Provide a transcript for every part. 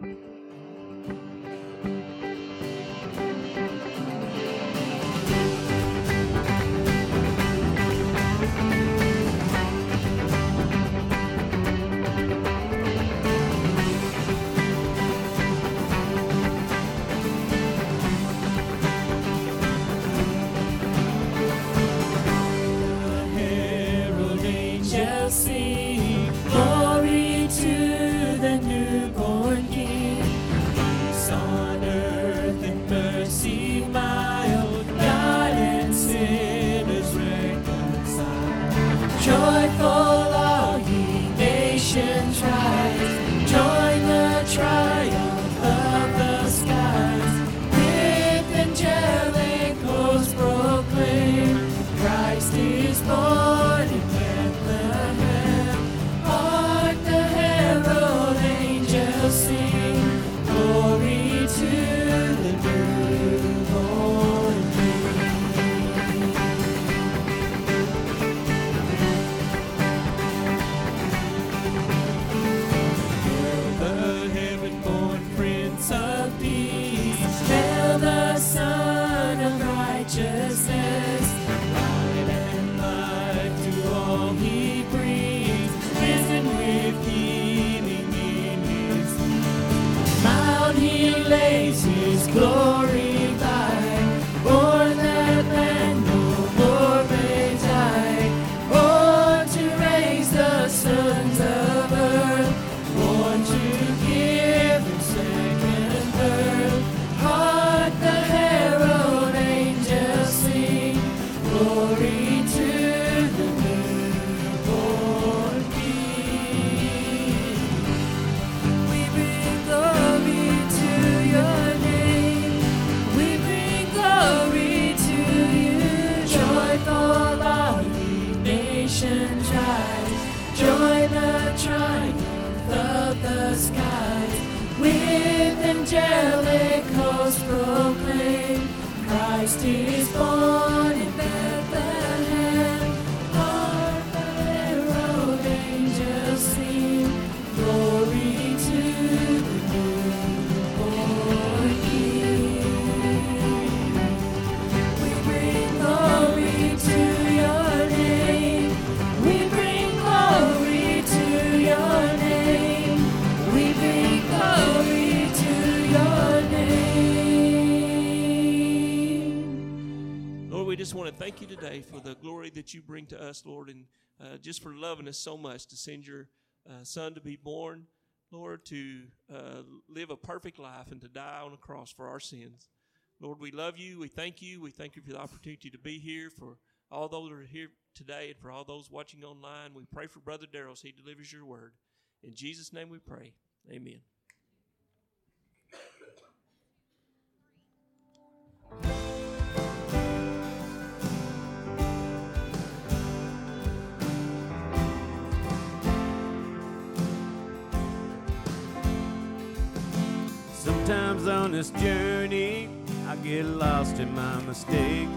herald that you bring to us, Lord, and uh, just for loving us so much to send your uh, son to be born, Lord, to uh, live a perfect life and to die on a cross for our sins. Lord, we love you. We thank you. We thank you for the opportunity to be here, for all those that are here today, and for all those watching online. We pray for Brother Darrell as he delivers your word. In Jesus' name we pray. Amen. On this journey, I get lost in my mistakes.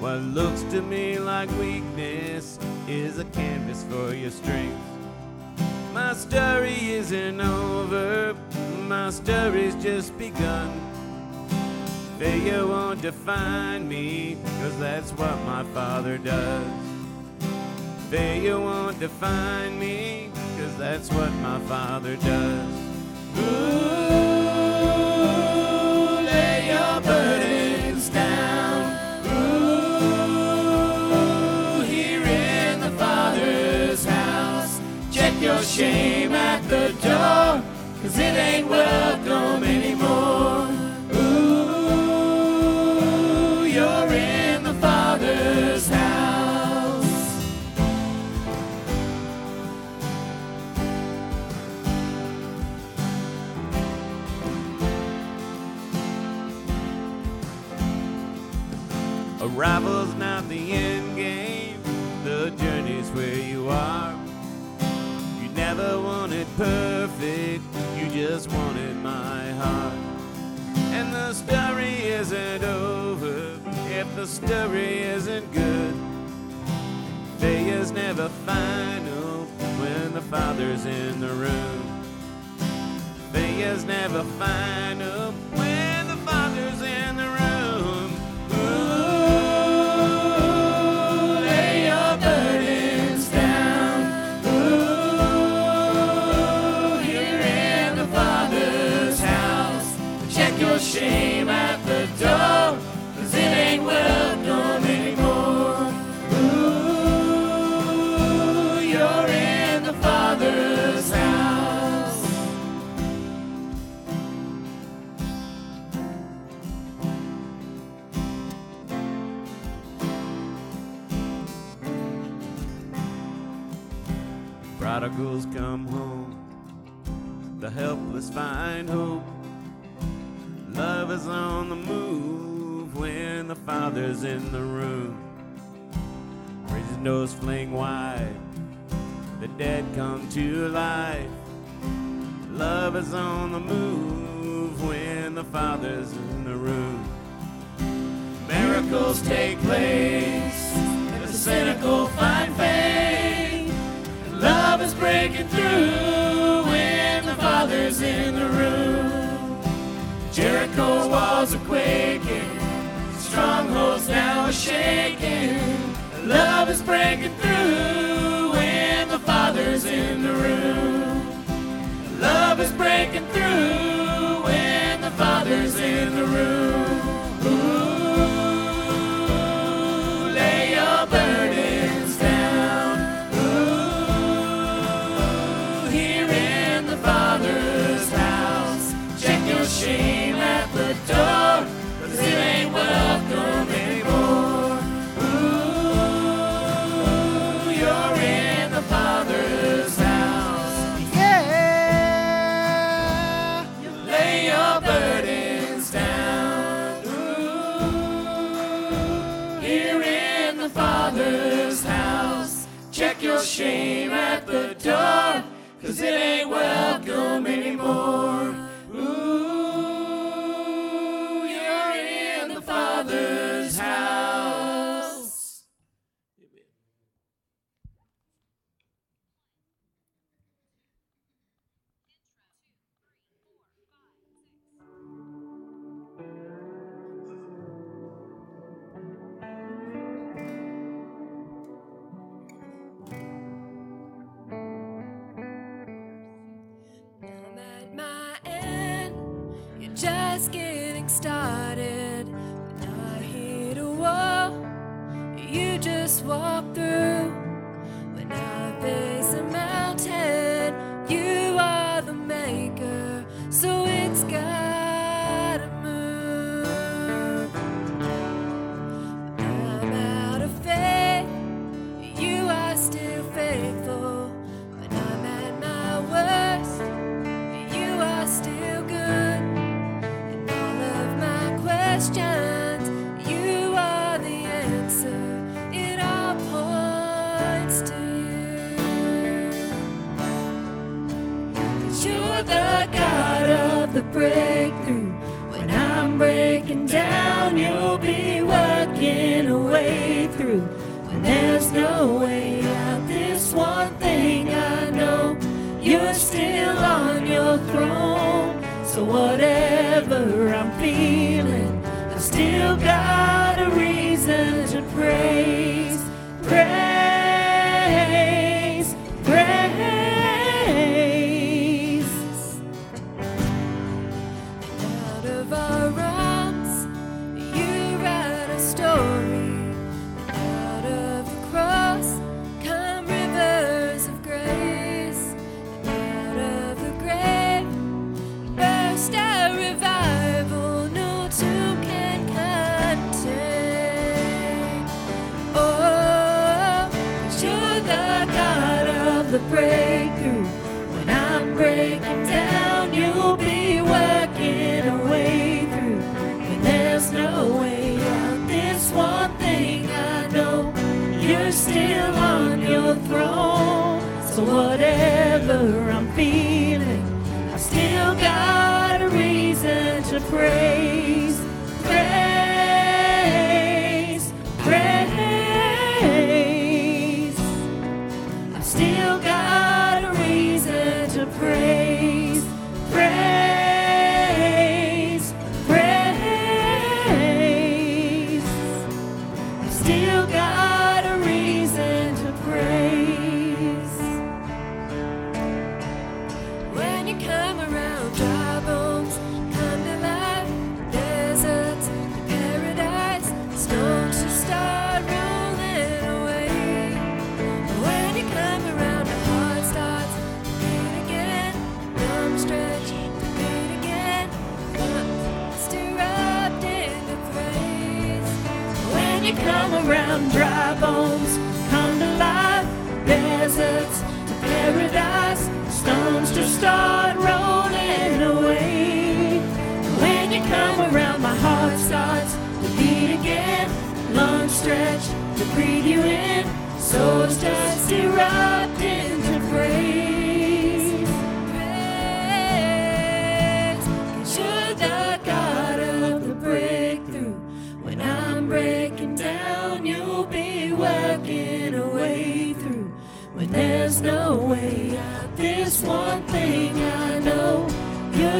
What looks to me like weakness is a canvas for your strength. My story isn't over, my story's just begun. Failure won't define me, cause that's what my father does. Failure won't define me, cause that's what my father does. Ooh, shame at the door, cause it ain't welcome perfect, you just wanted my heart. And the story isn't over if the story isn't good. Failures never final when the father's in the room. Failures never final when find hope. Love is on the move when the Father's in the room. Prison doors fling wide, the dead come to life. Love is on the move when the Father's in the room. Miracles take place, and the cynical find faith. Love is breaking through fathers in the room. Jericho walls are quaking, strongholds now are shaking. Love is breaking through when the fathers in the room. Love is breaking through when the fathers in the room.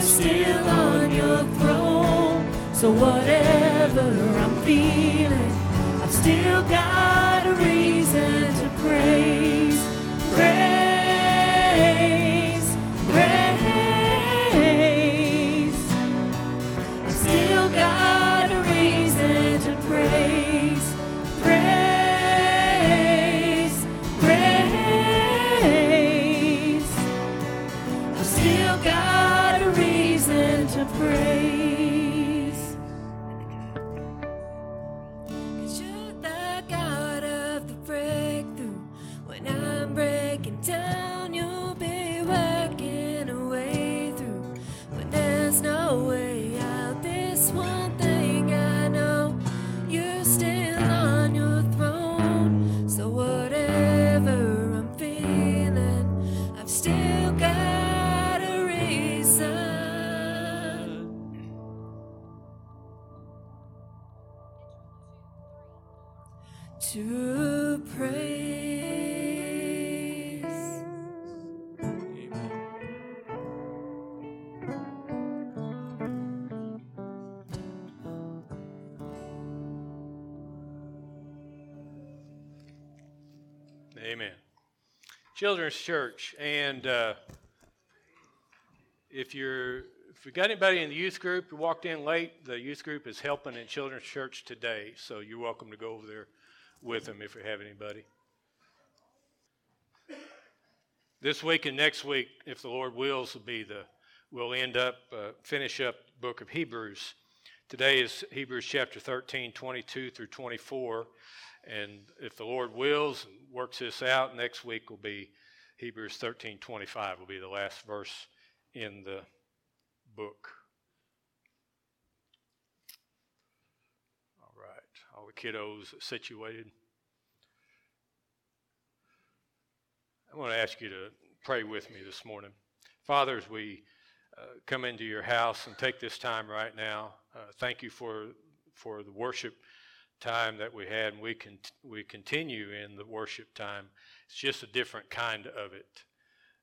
Still on your throne. So whatever I'm feeling, I've still got a reason to praise. Children's Church, and uh, if you're if you got anybody in the youth group who walked in late, the youth group is helping in Children's Church today, so you're welcome to go over there with them if you have anybody. This week and next week, if the Lord wills, will be the we'll end up uh, finish up book of Hebrews. Today is Hebrews chapter 13, 22 through 24. And if the Lord wills works this out, next week will be Hebrews 13, 25 will be the last verse in the book. All right, all the kiddos situated. I want to ask you to pray with me this morning. Father, as we uh, come into your house and take this time right now, uh, thank you for, for the worship time that we had, and we, con- we continue in the worship time. It's just a different kind of it.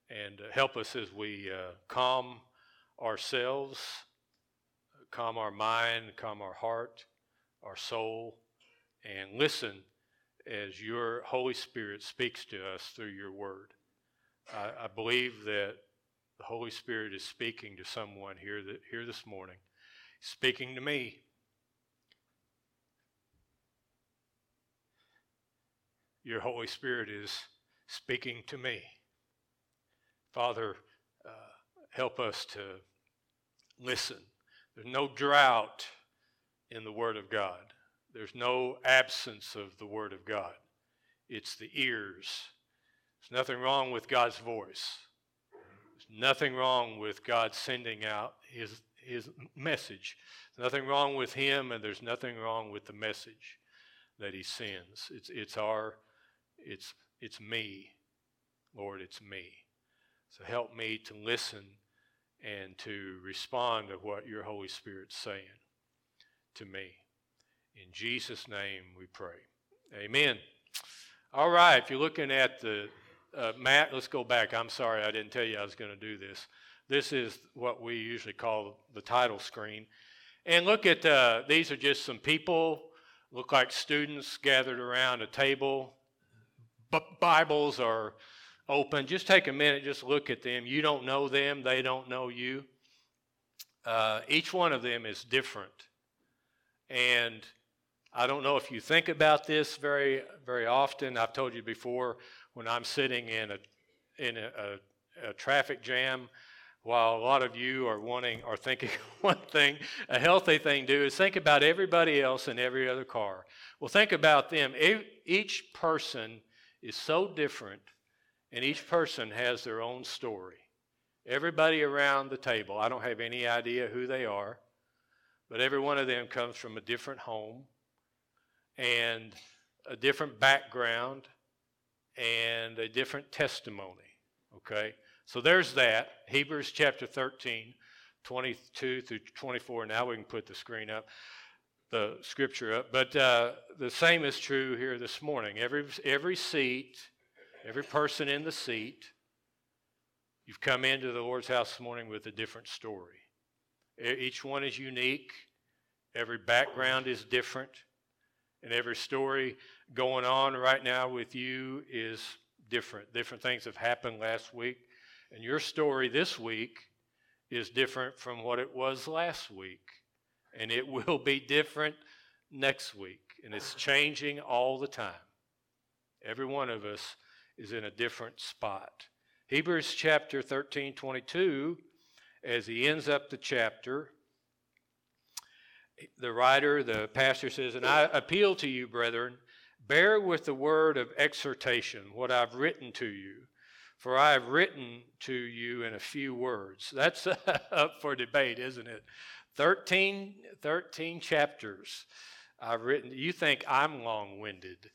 And uh, help us as we uh, calm ourselves, calm our mind, calm our heart, our soul, and listen as your Holy Spirit speaks to us through your word. I, I believe that the Holy Spirit is speaking to someone here, that, here this morning, speaking to me. Your Holy Spirit is speaking to me. Father, uh, help us to listen. There's no drought in the Word of God. There's no absence of the Word of God. It's the ears. There's nothing wrong with God's voice. There's nothing wrong with God sending out His, his message. There's nothing wrong with Him, and there's nothing wrong with the message that He sends. It's, it's our, it's, it's me. Lord, it's me. So help me to listen and to respond to what your Holy Spirit's saying to me. In Jesus' name we pray. Amen. All right, if you're looking at the uh, Matt, let's go back. I'm sorry, I didn't tell you I was going to do this. This is what we usually call the title screen. And look at uh, these are just some people, look like students gathered around a table. Bibles are open, just take a minute, just look at them. You don't know them, they don't know you. Uh, each one of them is different. And I don't know if you think about this very, very often. I've told you before when I'm sitting in a in a, a, a traffic jam, while a lot of you are wanting or thinking one thing, a healthy thing to do is think about everybody else in every other car. Well, think about them. Each person is so different, and each person has their own story. Everybody around the table, I don't have any idea who they are, but every one of them comes from a different home and a different background and a different testimony. Okay? So there's that. Hebrews chapter 13, 22 through 24. Now we can put the screen up, the scripture up. But uh, the same is true here this morning. Every, every seat, every person in the seat, you've come into the Lord's house this morning with a different story. Each one is unique, every background is different. And every story going on right now with you is different. Different things have happened last week. And your story this week is different from what it was last week. And it will be different next week. And it's changing all the time. Every one of us is in a different spot. Hebrews chapter 13, 22, as he ends up the chapter, the writer, the pastor says, And I appeal to you, brethren, bear with the word of exhortation, what I've written to you. For I have written to you in a few words. That's up for debate, isn't it? 13, 13 chapters I've written. You think I'm long winded.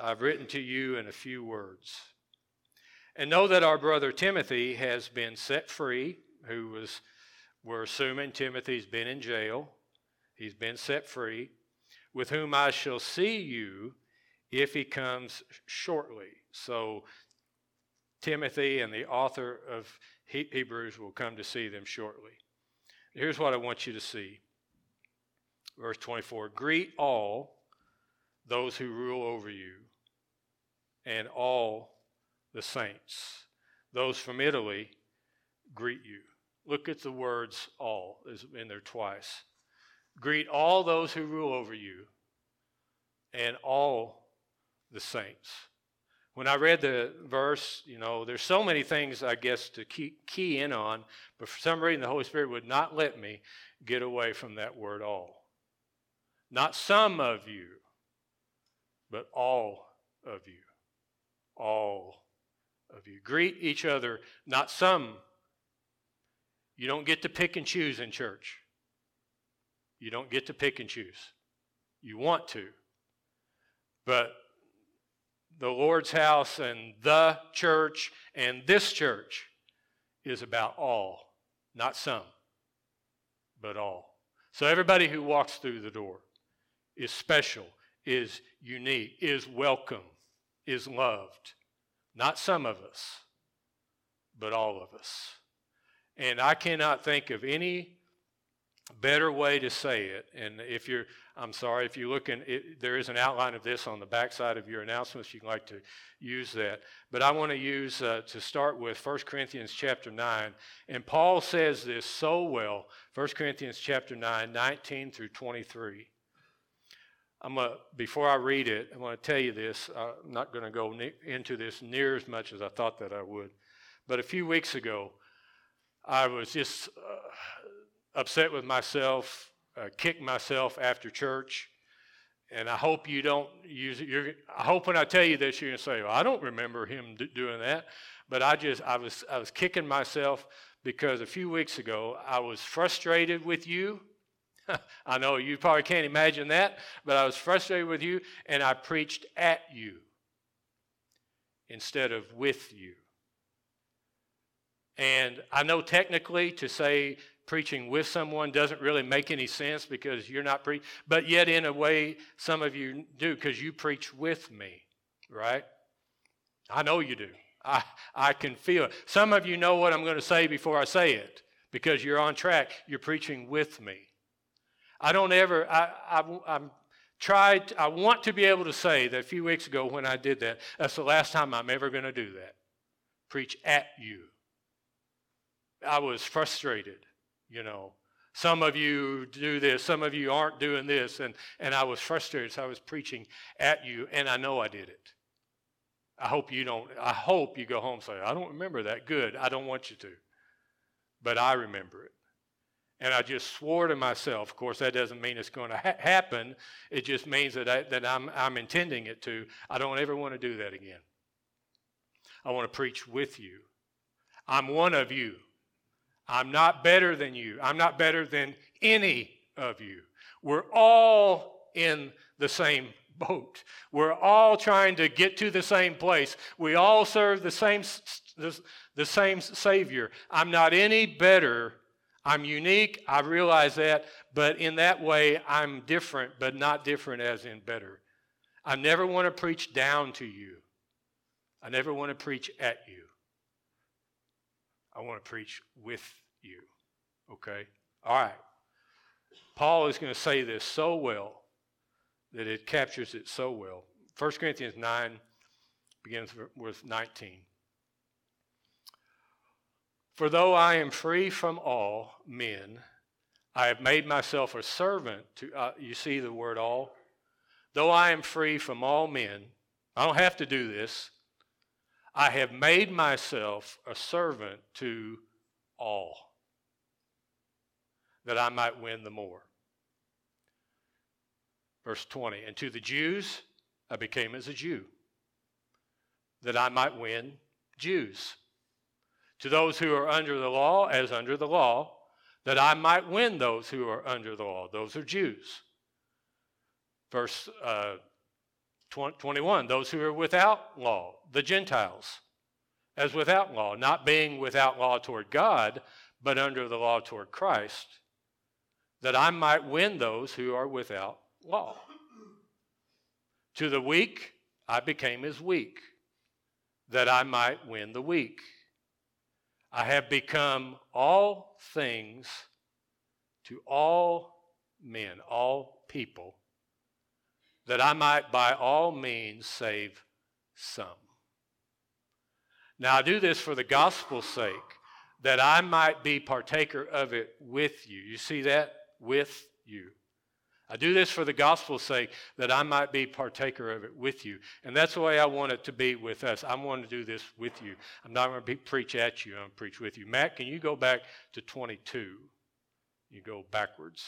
I've written to you in a few words. And know that our brother Timothy has been set free, who was, we're assuming Timothy's been in jail. He's been set free, with whom I shall see you if he comes shortly. So, Timothy and the author of Hebrews will come to see them shortly. Here's what I want you to see. Verse 24 Greet all those who rule over you and all the saints. Those from Italy greet you. Look at the words all is in there twice. Greet all those who rule over you and all the saints. When I read the verse, you know, there's so many things, I guess, to key, key in on, but for some reason the Holy Spirit would not let me get away from that word all. Not some of you, but all of you. All of you. Greet each other, not some. You don't get to pick and choose in church. You don't get to pick and choose. You want to. But the Lord's house and the church and this church is about all, not some, but all. So everybody who walks through the door is special, is unique, is welcome, is loved. Not some of us, but all of us. And I cannot think of any better way to say it, and if you're, I'm sorry, if you look in, it, there is an outline of this on the backside of your announcements. You'd like to use that. But I want to use, uh, to start with 1 Corinthians chapter 9. And Paul says this so well 1 Corinthians chapter 9, 19 through 23. I'm gonna, before I read it, I'm going to tell you this. I'm not going to go ne- into this near as much as I thought that I would. But a few weeks ago, I was just uh, upset with myself, uh, kicked myself after church. And I hope you don't use it. You're, I hope when I tell you this, you're going to say, well, I don't remember him d- doing that. But I just, I was, I was kicking myself because a few weeks ago, I was frustrated with you. I know you probably can't imagine that, but I was frustrated with you and I preached at you instead of with you. And I know technically to say preaching with someone doesn't really make any sense because you're not preaching, but yet in a way, some of you do because you preach with me, right? I know you do. I, I can feel it. Some of you know what I'm going to say before I say it because you're on track. You're preaching with me. I don't ever, I, I, I'm tried, I want to be able to say that a few weeks ago when I did that, that's the last time I'm ever going to do that. preach at you. I was frustrated, you know. Some of you do this, some of you aren't doing this, and, and I was frustrated, so I was preaching at you, and I know I did it. I hope you don't, I hope you go home and say, I don't remember that. Good. I don't want you to. But I remember it. And I just swore to myself. Of course, that doesn't mean it's going to ha- happen. It just means that, I, that I'm, I'm intending it to. I don't ever want to do that again. I want to preach with you. I'm one of you. I'm not better than you. I'm not better than any of you. We're all in the same boat. We're all trying to get to the same place. We all serve the same, the, the same Savior. I'm not any better. I'm unique. I realize that. But in that way, I'm different, but not different as in better. I never want to preach down to you. I never want to preach at you. I want to preach with you. Okay? All right. Paul is going to say this so well that it captures it so well. 1 Corinthians 9 begins with 19. For though I am free from all men, I have made myself a servant to, uh, you see the word all? Though I am free from all men, I don't have to do this. I have made myself a servant to all, that I might win the more. Verse 20, and to the Jews I became as a Jew, that I might win Jews. To those who are under the law, as under the law, that I might win those who are under the law. Those are Jews. Verse uh, 21, those who are without law, the Gentiles, as without law, not being without law toward God, but under the law toward Christ, that I might win those who are without law. To the weak, I became as weak, that I might win the weak. I have become all things to all men, all people, that I might by all means save some. Now I do this for the gospel's sake, that I might be partaker of it with you. You see that? With you. I do this for the gospel's sake, that I might be partaker of it with you. And that's the way I want it to be with us. I want to do this with you. I'm not going to preach at you, I'm going to preach with you. Matt, can you go back to 22? You go backwards.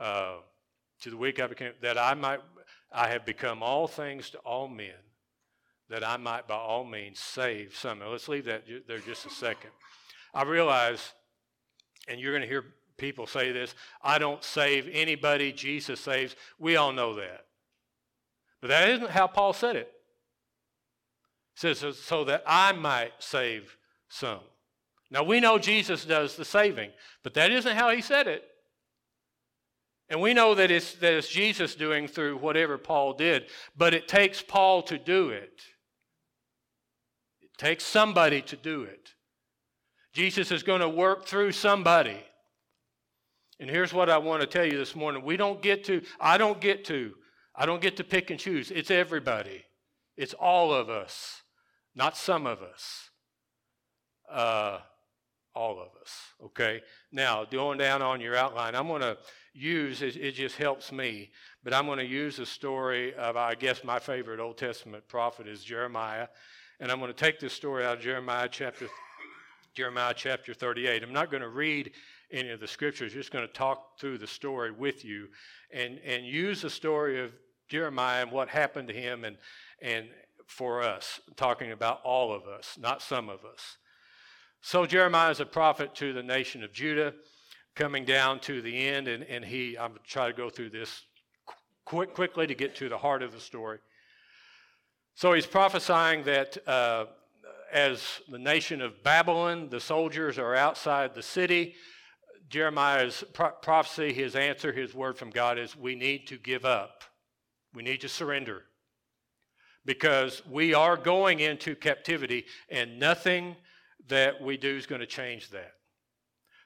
Uh, to the weak I became, that I might, I have become all things to all men, that I might by all means save some. Now let's leave that there just a second. I realize, and you're going to hear people say this I don't save anybody, Jesus saves. We all know that. But that isn't how Paul said it. He says, so that I might save some. Now we know Jesus does the saving, but that isn't how he said it. And we know that it's, that it's Jesus doing through whatever Paul did, but it takes Paul to do it. It takes somebody to do it. Jesus is going to work through somebody. And here's what I want to tell you this morning. We don't get to, I don't get to, I don't get to pick and choose. It's everybody. It's all of us, not some of us. Uh, all of us, okay? Now, going down on your outline, I'm going to use, it, it just helps me, but I'm going to use the story of, I guess, my favorite Old Testament prophet is Jeremiah. And I'm going to take this story out of Jeremiah chapter, Jeremiah chapter 38. I'm not going to read any of the scriptures. Just going to talk through the story with you and, and use the story of Jeremiah and what happened to him and, and for us, talking about all of us, not some of us. So Jeremiah is a prophet to the nation of Judah, coming down to the end, and, and he, I'm going to try to go through this quick, quickly to get to the heart of the story. So he's prophesying that uh, as the nation of Babylon, the soldiers are outside the city, Jeremiah's pro- prophecy, his answer, his word from God is we need to give up. We need to surrender. Because we are going into captivity, and nothing that we do is going to change that.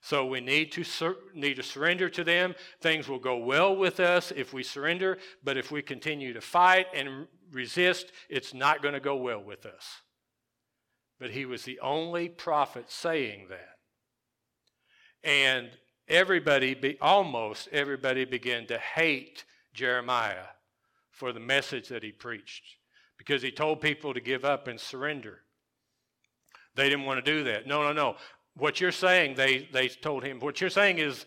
So we need to sur- need to surrender to them. Things will go well with us if we surrender, but if we continue to fight and resist, it's not going to go well with us. but he was the only prophet saying that. And everybody, be, almost everybody, began to hate Jeremiah for the message that he preached because he told people to give up and surrender. They didn't want to do that. No, no, no. What you're saying, they, they told him, what you're saying is,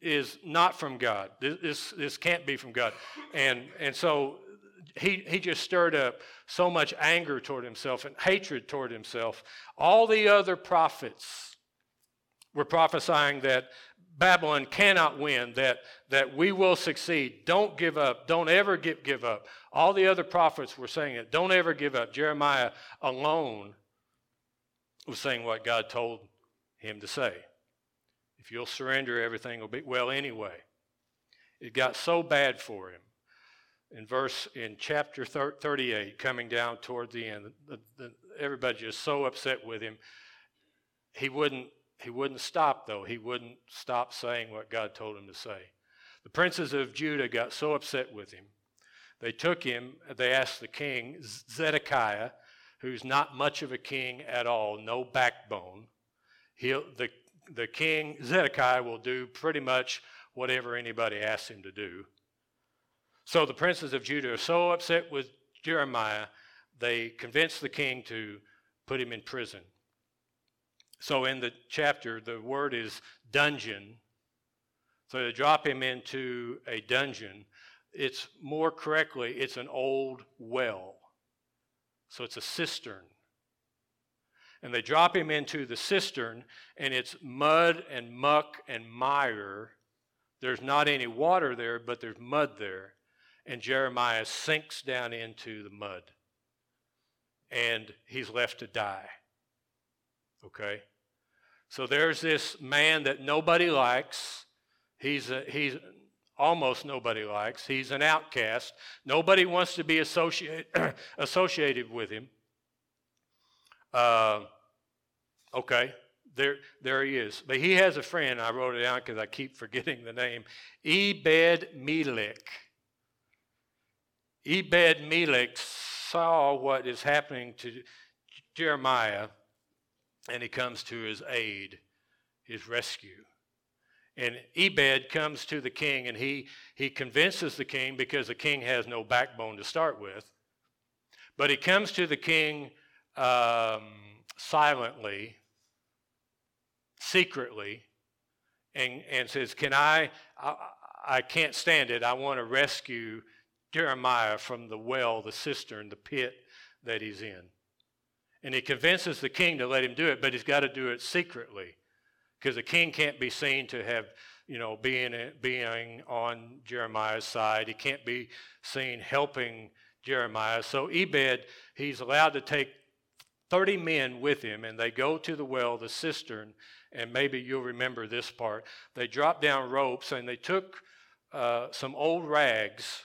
is not from God. This, this can't be from God. And, and so he, he just stirred up so much anger toward himself and hatred toward himself. All the other prophets were prophesying that Babylon cannot win, that, that we will succeed. Don't give up. Don't ever give, give up. All the other prophets were saying it. Don't ever give up. Jeremiah alone was saying what God told him to say. If you'll surrender, everything will be well anyway. It got so bad for him. In verse in chapter 38, coming down toward the end, the, the, everybody just so upset with him. He wouldn't he wouldn't stop though. He wouldn't stop saying what God told him to say. The princes of Judah got so upset with him. They took him, they asked the king, Zedekiah, who's not much of a king at all, no backbone. He'll, the, the king, Zedekiah, will do pretty much whatever anybody asks him to do. So the princes of Judah are so upset with Jeremiah, they convince the king to put him in prison. So in the chapter, the word is dungeon. So they drop him into a dungeon. It's more correctly, it's an old well. So it's a cistern. And they drop him into the cistern, and it's mud and muck and mire. There's not any water there, but there's mud there. And Jeremiah sinks down into the mud. And he's left to die. Okay? So there's this man that nobody likes. He's, a, he's almost nobody likes. He's an outcast. Nobody wants to be associate, associated with him. Uh, okay, there, there he is. But he has a friend. I wrote it down because I keep forgetting the name. Ebed Melech. Ebed Melech saw what is happening to Jeremiah, and he comes to his aid, his rescue. And Ebed comes to the king and he, he convinces the king because the king has no backbone to start with. But he comes to the king um, silently, secretly, and, and says, Can I, I, I can't stand it. I want to rescue Jeremiah from the well, the cistern, the pit that he's in. And he convinces the king to let him do it, but he's got to do it secretly because the king can't be seen to have, you know, being, being on Jeremiah's side. He can't be seen helping Jeremiah. So Ebed, he's allowed to take 30 men with him, and they go to the well, the cistern, and maybe you'll remember this part. They drop down ropes and they took uh, some old rags,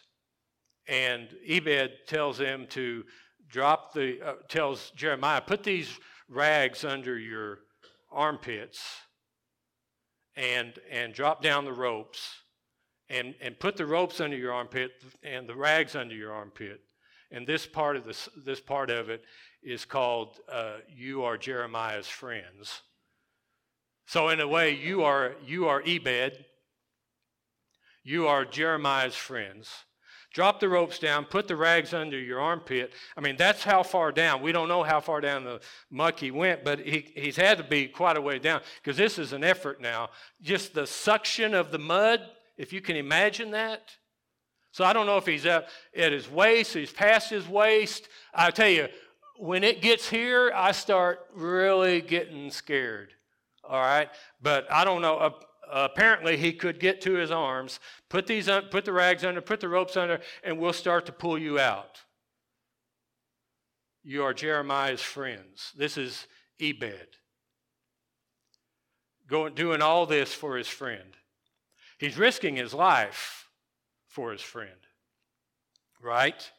and Ebed tells them to drop the, uh, tells Jeremiah, put these rags under your armpits and, and drop down the ropes and, and put the ropes under your armpit and the rags under your armpit. And this part of, this, this part of it is called uh, You Are Jeremiah's Friends. So, in a way, you are, you are Ebed. You are Jeremiah's friends. Drop the ropes down, put the rags under your armpit. I mean, that's how far down. We don't know how far down the muck he went, but he, he's had to be quite a way down because this is an effort now. Just the suction of the mud, if you can imagine that. So I don't know if he's up at his waist, he's past his waist. I tell you, when it gets here, I start really getting scared. All right? But I don't know apparently he could get to his arms, put these un, put the rags under, put the ropes under, and we'll start to pull you out. You are Jeremiah's friends. This is Ebed. Going, doing all this for his friend. He's risking his life for his friend. Right?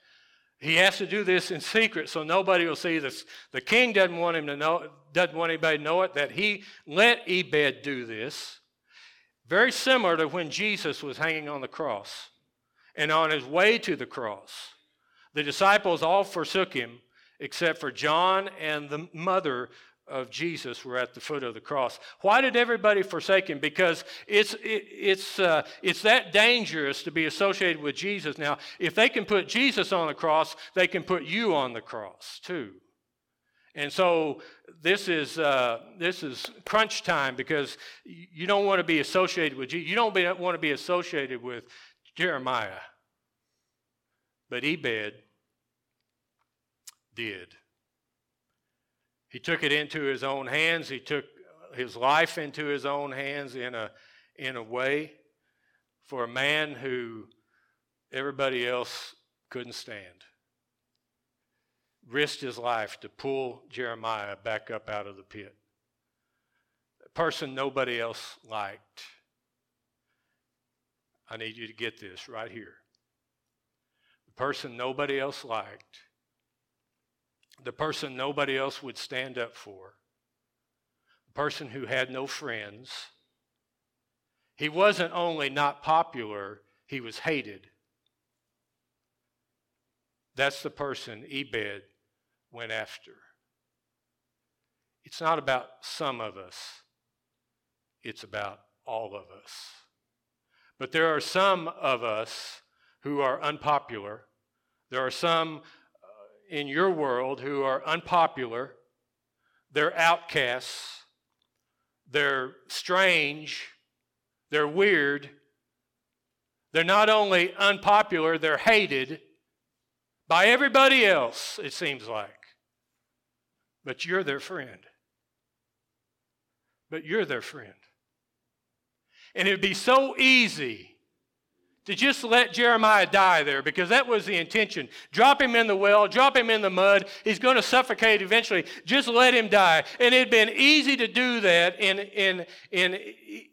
He has to do this in secret so nobody will see this. The king doesn't want him to know, doesn't want anybody to know it, that he let Ebed do this. Very similar to when Jesus was hanging on the cross and on his way to the cross. The disciples all forsook him except for John and the mother of Jesus were at the foot of the cross. Why did everybody forsake him? Because it's, it, it's, uh, it's that dangerous to be associated with Jesus. Now, if they can put Jesus on the cross, they can put you on the cross too. And so this is, uh, this is crunch time because you don't want to be associated with Jesus. You don't want to be associated with Jeremiah. But Ebed did. He took it into his own hands. He took his life into his own hands in a, in a way for a man who everybody else couldn't stand. Risked his life to pull Jeremiah back up out of the pit. A person nobody else liked. I need you to get this right here. The person nobody else liked the person nobody else would stand up for, the person who had no friends. He wasn't only not popular, he was hated. That's the person Ebed went after. It's not about some of us, it's about all of us. But there are some of us who are unpopular. There are some in your world who are unpopular, they're outcasts, they're strange, they're weird. They're not only unpopular, they're hated by everybody else, it seems like. But you're their friend. But you're their friend. And it would be so easy to just let Jeremiah die there because that was the intention. Drop him in the well, drop him in the mud. He's going to suffocate eventually. Just let him die. And it had been easy to do that in, in, in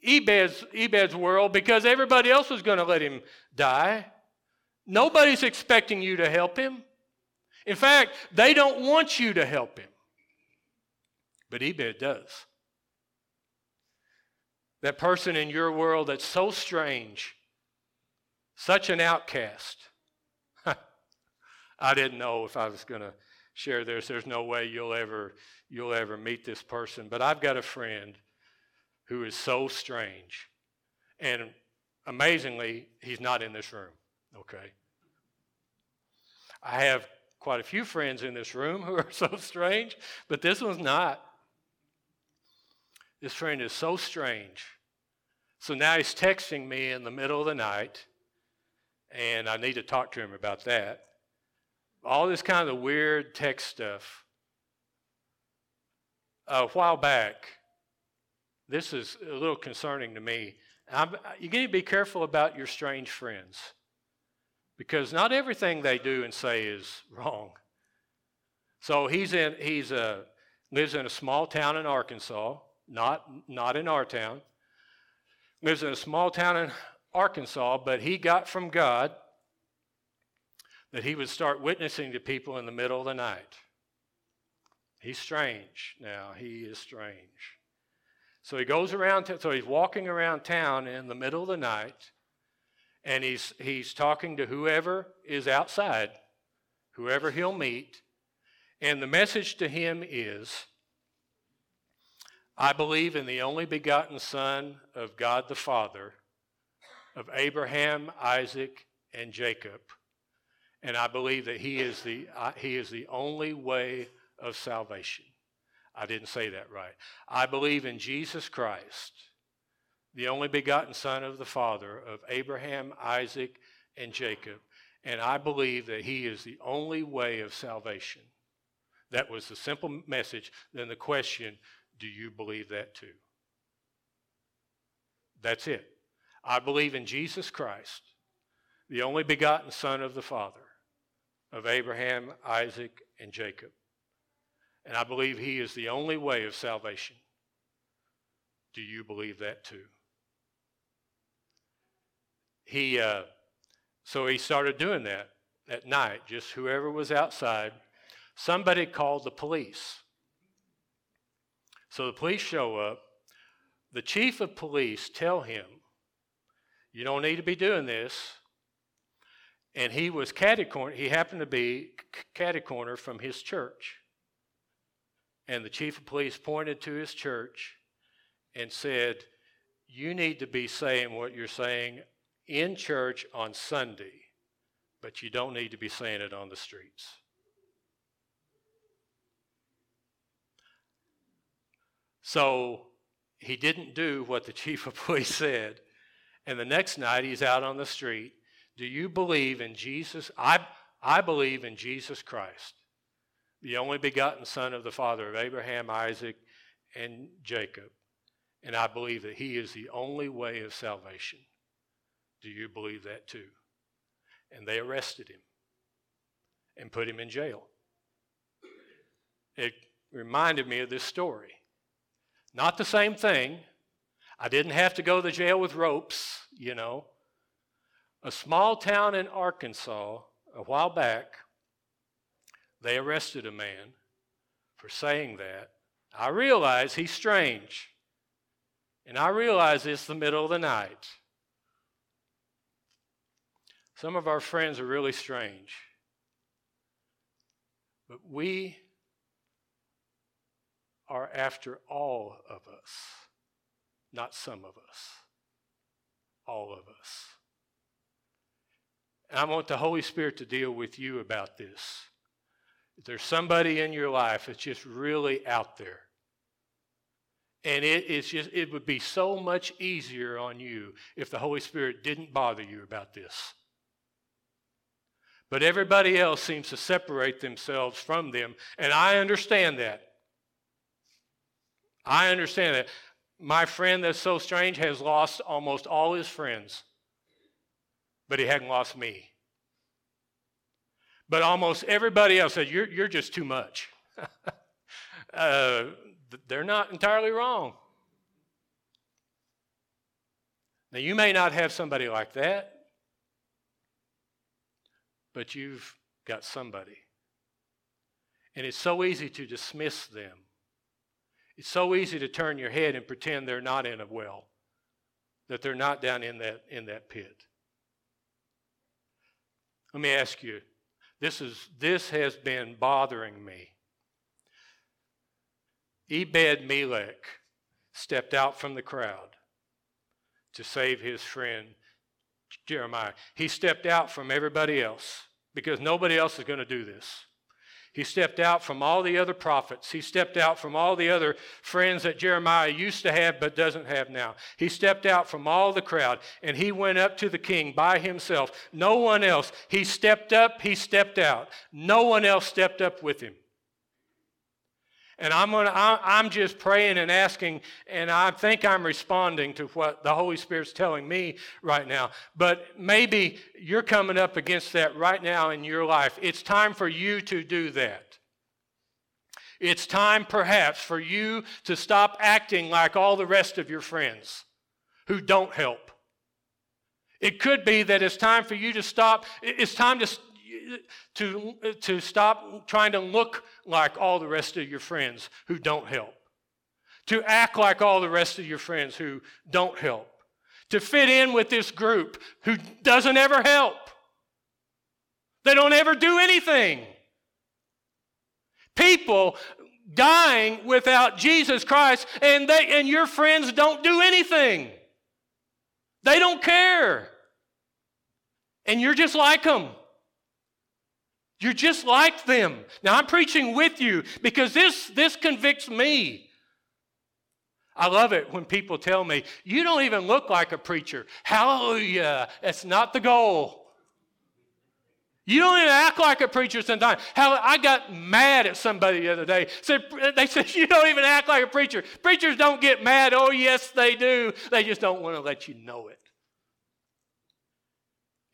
Ebed's, Ebed's world because everybody else was going to let him die. Nobody's expecting you to help him. In fact, they don't want you to help him. But Ebed does. That person in your world that's so strange such an outcast. I didn't know if I was going to share this. There's no way you'll ever you'll ever meet this person, but I've got a friend who is so strange. And amazingly, he's not in this room, okay? I have quite a few friends in this room who are so strange, but this one's not. This friend is so strange. So now he's texting me in the middle of the night and I need to talk to him about that. All this kind of weird text stuff. A while back, this is a little concerning to me. I'm, you need to be careful about your strange friends because not everything they do and say is wrong. So he's in, he's a, uh, lives in a small town in Arkansas, not, not in our town. Lives in a small town in Arkansas, but he got from God that he would start witnessing to people in the middle of the night. He's strange now. He is strange. So he goes around, so he's walking around town in the middle of the night, and he's, he's talking to whoever is outside, whoever he'll meet. And the message to him is I believe in the only begotten Son of God the Father of Abraham, Isaac, and Jacob. And I believe that he is the, uh, he is the only way of salvation. I didn't say that right. I believe in Jesus Christ, the only begotten Son of the Father of Abraham, Isaac, and Jacob. And I believe that he is the only way of salvation. That was the simple message. Then the question do you believe that too? That's it. I believe in Jesus Christ, the only begotten Son of the Father, of Abraham, Isaac, and Jacob. And I believe he is the only way of salvation. Do you believe that too? He, uh, so he started doing that at night, just whoever was outside. Somebody called the police. So the police show up. The chief of police tell him you don't need to be doing this. And he was catty corner, he happened to be catty corner from his church. And the chief of police pointed to his church and said, You need to be saying what you're saying in church on Sunday, but you don't need to be saying it on the streets. So he didn't do what the chief of police said. And the next night he's out on the street. Do you believe in Jesus? I, I believe in Jesus Christ, the only begotten Son of the Father of Abraham, Isaac, and Jacob. And I believe that he is the only way of salvation. Do you believe that too? And they arrested him and put him in jail. It reminded me of this story. Not the same thing. I didn't have to go to jail with ropes, you know. A small town in Arkansas, a while back, they arrested a man for saying that. I realize he's strange. And I realize it's the middle of the night. Some of our friends are really strange. But we are after all of us, not some of us, all of us. And I want the Holy Spirit to deal with you about this. If there's somebody in your life that's just really out there, and it is just it would be so much easier on you if the Holy Spirit didn't bother you about this. But everybody else seems to separate themselves from them, and I understand that. I understand that. My friend that's so strange has lost almost all his friends, but he hadn't lost me. But almost everybody else said, You're, you're just too much. uh, they're not entirely wrong. Now, you may not have somebody like that, but you've got somebody. And it's so easy to dismiss them it's so easy to turn your head and pretend they're not in a well, that they're not down in that, in that pit. Let me ask you this, is, this has been bothering me. Ebed Melech stepped out from the crowd to save his friend Jeremiah. He stepped out from everybody else because nobody else is going to do this. He stepped out from all the other prophets. He stepped out from all the other friends that Jeremiah used to have but doesn't have now. He stepped out from all the crowd and he went up to the king by himself. No one else. He stepped up, he stepped out. No one else stepped up with him. And I'm, gonna, I'm just praying and asking, and I think I'm responding to what the Holy Spirit's telling me right now. But maybe you're coming up against that right now in your life. It's time for you to do that. It's time, perhaps, for you to stop acting like all the rest of your friends who don't help. It could be that it's time for you to stop. It's time to, to, to stop trying to look like all the rest of your friends who don't help, to act like all the rest of your friends who don't help, to fit in with this group who doesn't ever help. They don't ever do anything. People dying without Jesus Christ, and, they, and your friends don't do anything. They don't care. And you're just like them. You're just like them. Now I'm preaching with you because this, this convicts me. I love it when people tell me, you don't even look like a preacher. Hallelujah. That's not the goal. You don't even act like a preacher sometimes. How I got mad at somebody the other day. Said they said you don't even act like a preacher. Preachers don't get mad. Oh yes, they do. They just don't want to let you know it.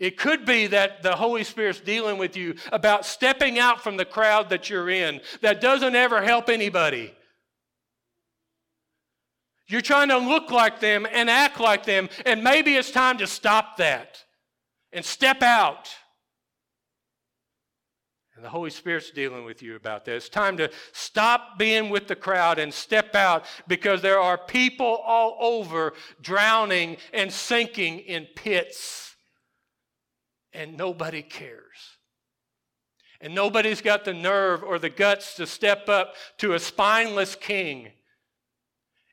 It could be that the Holy Spirit's dealing with you about stepping out from the crowd that you're in that doesn't ever help anybody. You're trying to look like them and act like them, and maybe it's time to stop that and step out. And the Holy Spirit's dealing with you about that. It's time to stop being with the crowd and step out because there are people all over drowning and sinking in pits and nobody cares. And nobody's got the nerve or the guts to step up to a spineless king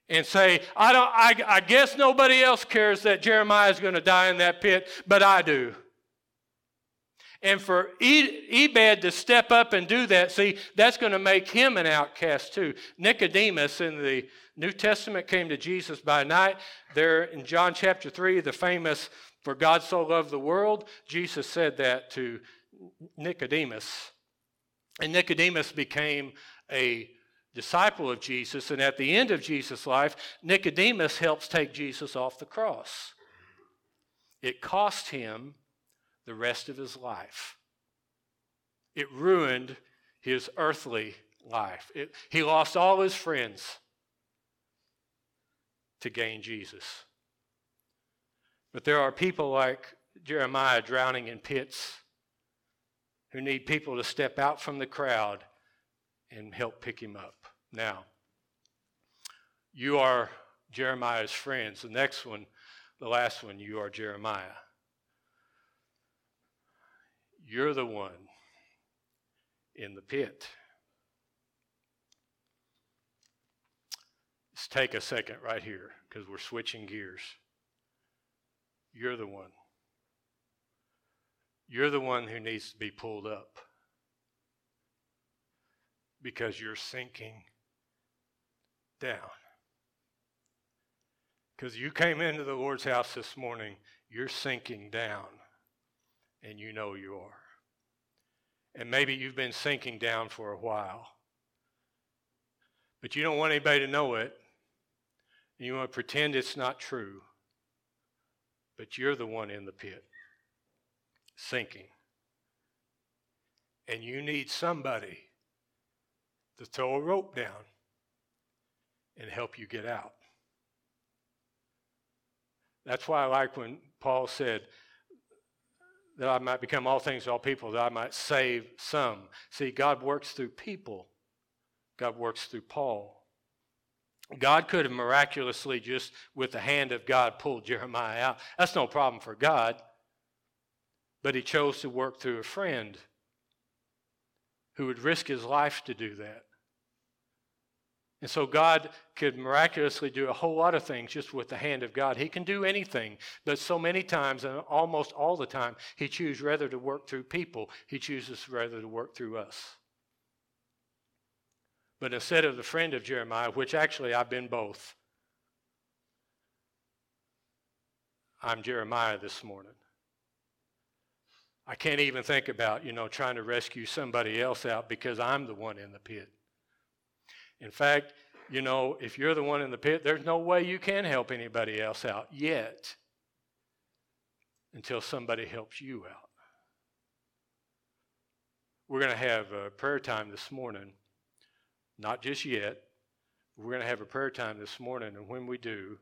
and say, I, don't, I, I guess nobody else cares that Jeremiah is going to die in that pit, but I do. And for Ebed to step up and do that, see, that's going to make him an outcast too. Nicodemus in the New Testament came to Jesus by night. There in John chapter 3, the famous, For God so loved the world, Jesus said that to Nicodemus. And Nicodemus became a disciple of Jesus. And at the end of Jesus' life, Nicodemus helps take Jesus off the cross. It cost him the rest of his life. It ruined his earthly life. It, he lost all his friends to gain Jesus. But there are people like Jeremiah drowning in pits who need people to step out from the crowd and help pick him up. Now, you are Jeremiah's friends. The next one, the last one, you are Jeremiah. You're the one in the pit. Let's take a second right here because we're switching gears. You're the one. You're the one who needs to be pulled up because you're sinking down. Because you came into the Lord's house this morning, you're sinking down and you know you are. And maybe you've been sinking down for a while. But you don't want anybody to know it. And you want to pretend it's not true. But you're the one in the pit, sinking. And you need somebody to throw a rope down and help you get out. That's why I like when Paul said, that I might become all things to all people, that I might save some. See, God works through people, God works through Paul. God could have miraculously just with the hand of God pulled Jeremiah out. That's no problem for God. But he chose to work through a friend who would risk his life to do that. And so God could miraculously do a whole lot of things just with the hand of God. He can do anything, but so many times, and almost all the time, He chooses rather to work through people, He chooses rather to work through us. But instead of the friend of Jeremiah, which actually I've been both, I'm Jeremiah this morning. I can't even think about, you know, trying to rescue somebody else out because I'm the one in the pit. In fact, you know, if you're the one in the pit, there's no way you can help anybody else out yet until somebody helps you out. We're going to have a prayer time this morning. Not just yet. We're going to have a prayer time this morning, and when we do,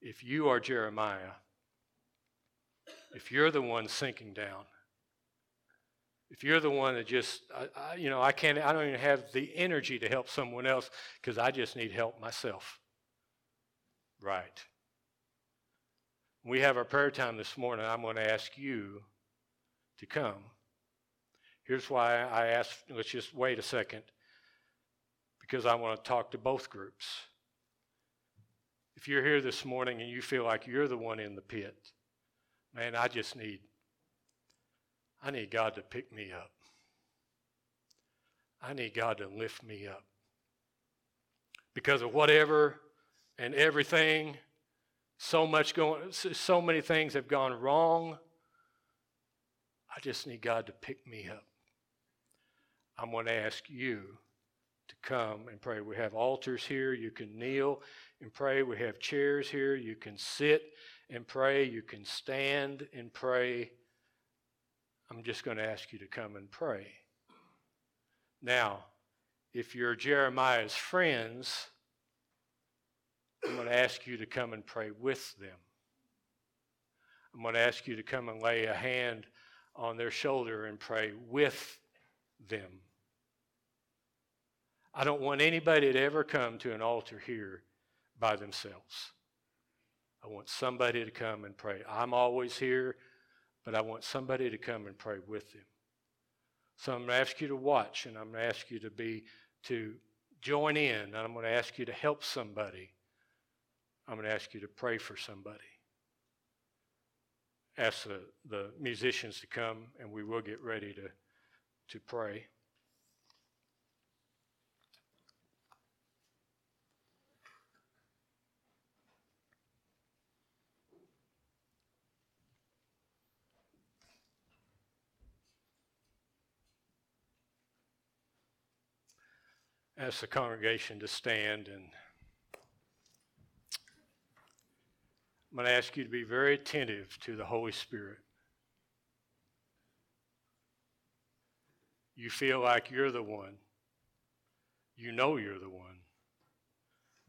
if you are Jeremiah, if you're the one sinking down, if you're the one that just, I, I, you know, I can't, I don't even have the energy to help someone else because I just need help myself. Right. We have our prayer time this morning. I'm going to ask you to come. Here's why I asked, let's just wait a second, because I want to talk to both groups. If you're here this morning and you feel like you're the one in the pit, man, I just need I need God to pick me up. I need God to lift me up. Because of whatever and everything, so much going, so many things have gone wrong. I just need God to pick me up. I'm going to ask you to come and pray. We have altars here. You can kneel and pray. We have chairs here. You can sit and pray. You can stand and pray. I'm just going to ask you to come and pray. Now, if you're Jeremiah's friends, I'm going to ask you to come and pray with them. I'm going to ask you to come and lay a hand on their shoulder and pray with them. I don't want anybody to ever come to an altar here by themselves. I want somebody to come and pray. I'm always here. but I want somebody to come and pray with them. So I'm going to ask you to watch, and I'm going to ask you to be to join in, and I'm going to ask you to help somebody. I'm going to ask you to pray for somebody. Ask the, the musicians to come, and we will get ready to, to pray. Ask the congregation to stand and I'm going to ask you to be very attentive to the Holy Spirit. You feel like you're the one. You know you're the one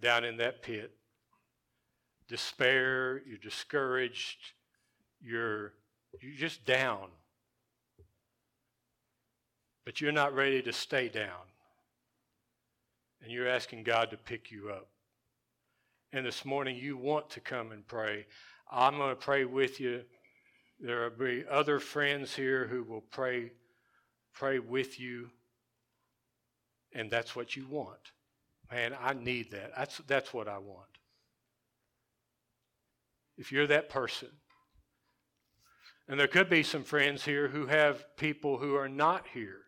down in that pit. Despair, you're discouraged, you're, you're just down. But you're not ready to stay down and you're asking God to pick you up. And this morning you want to come and pray. I'm going to pray with you. There will be other friends here who will pray pray with you. And that's what you want. Man, I need that. That's that's what I want. If you're that person. And there could be some friends here who have people who are not here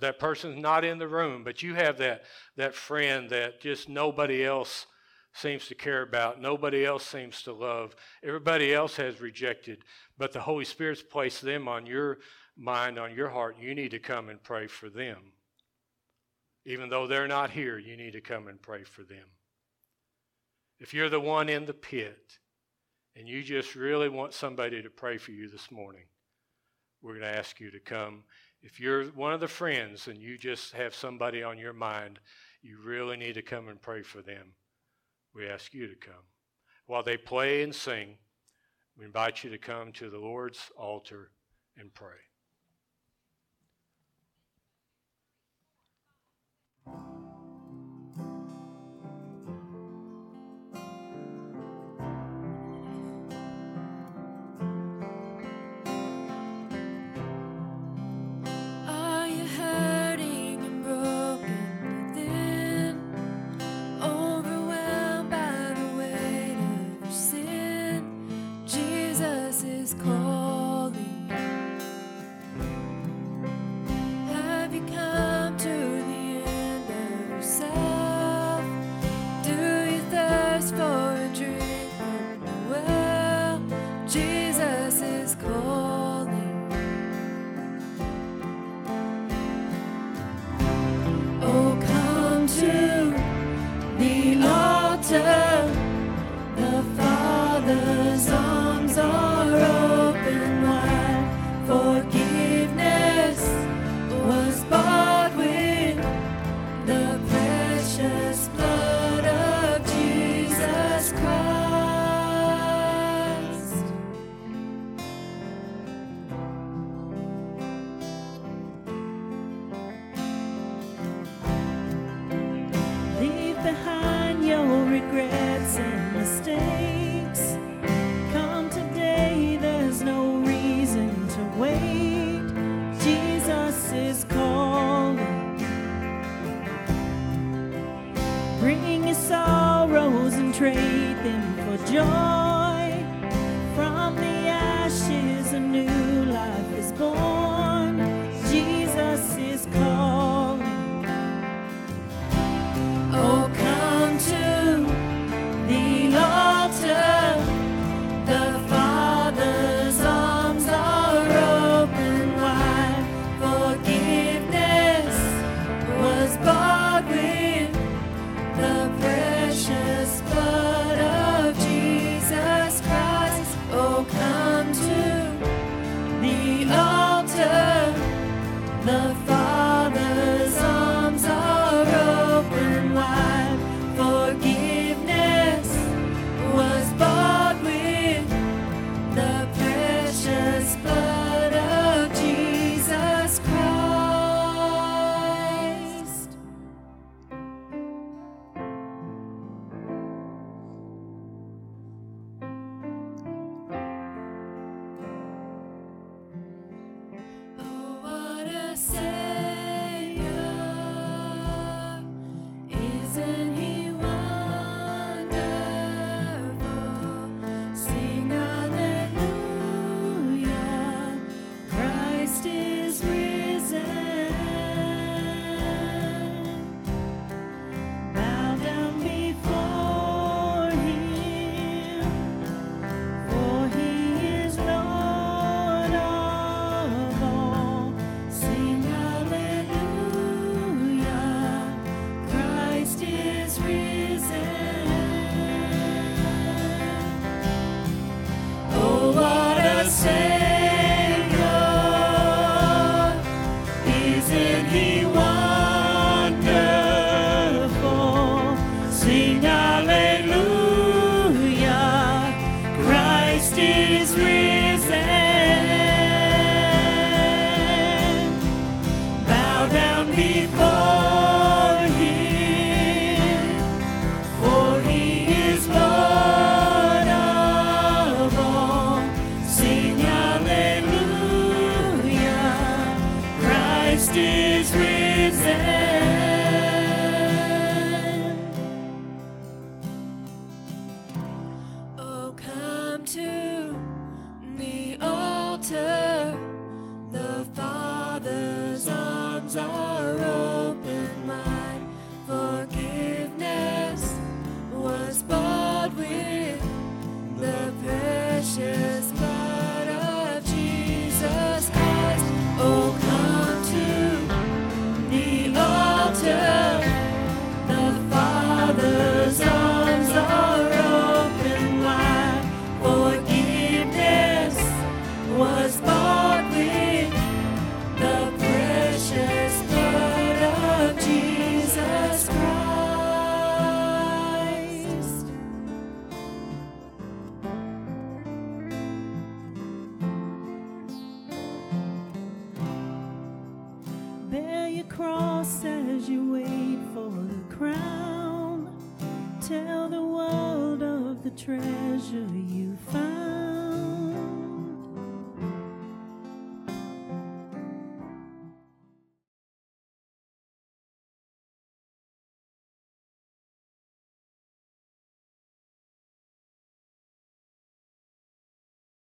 That person's not in the room, but you have that, that friend that just nobody else seems to care about, nobody else seems to love, everybody else has rejected, but the Holy Spirit's placed them on your mind, on your heart. You need to come and pray for them. Even though they're not here, you need to come and pray for them. If you're the one in the pit and you just really want somebody to pray for you this morning, we're going to ask you to come if you're one of the friends and you just have somebody on your mind, you really need to come and pray for them. We ask you to come. While they play and sing, we invite you to come to the Lord's altar and pray. The altar.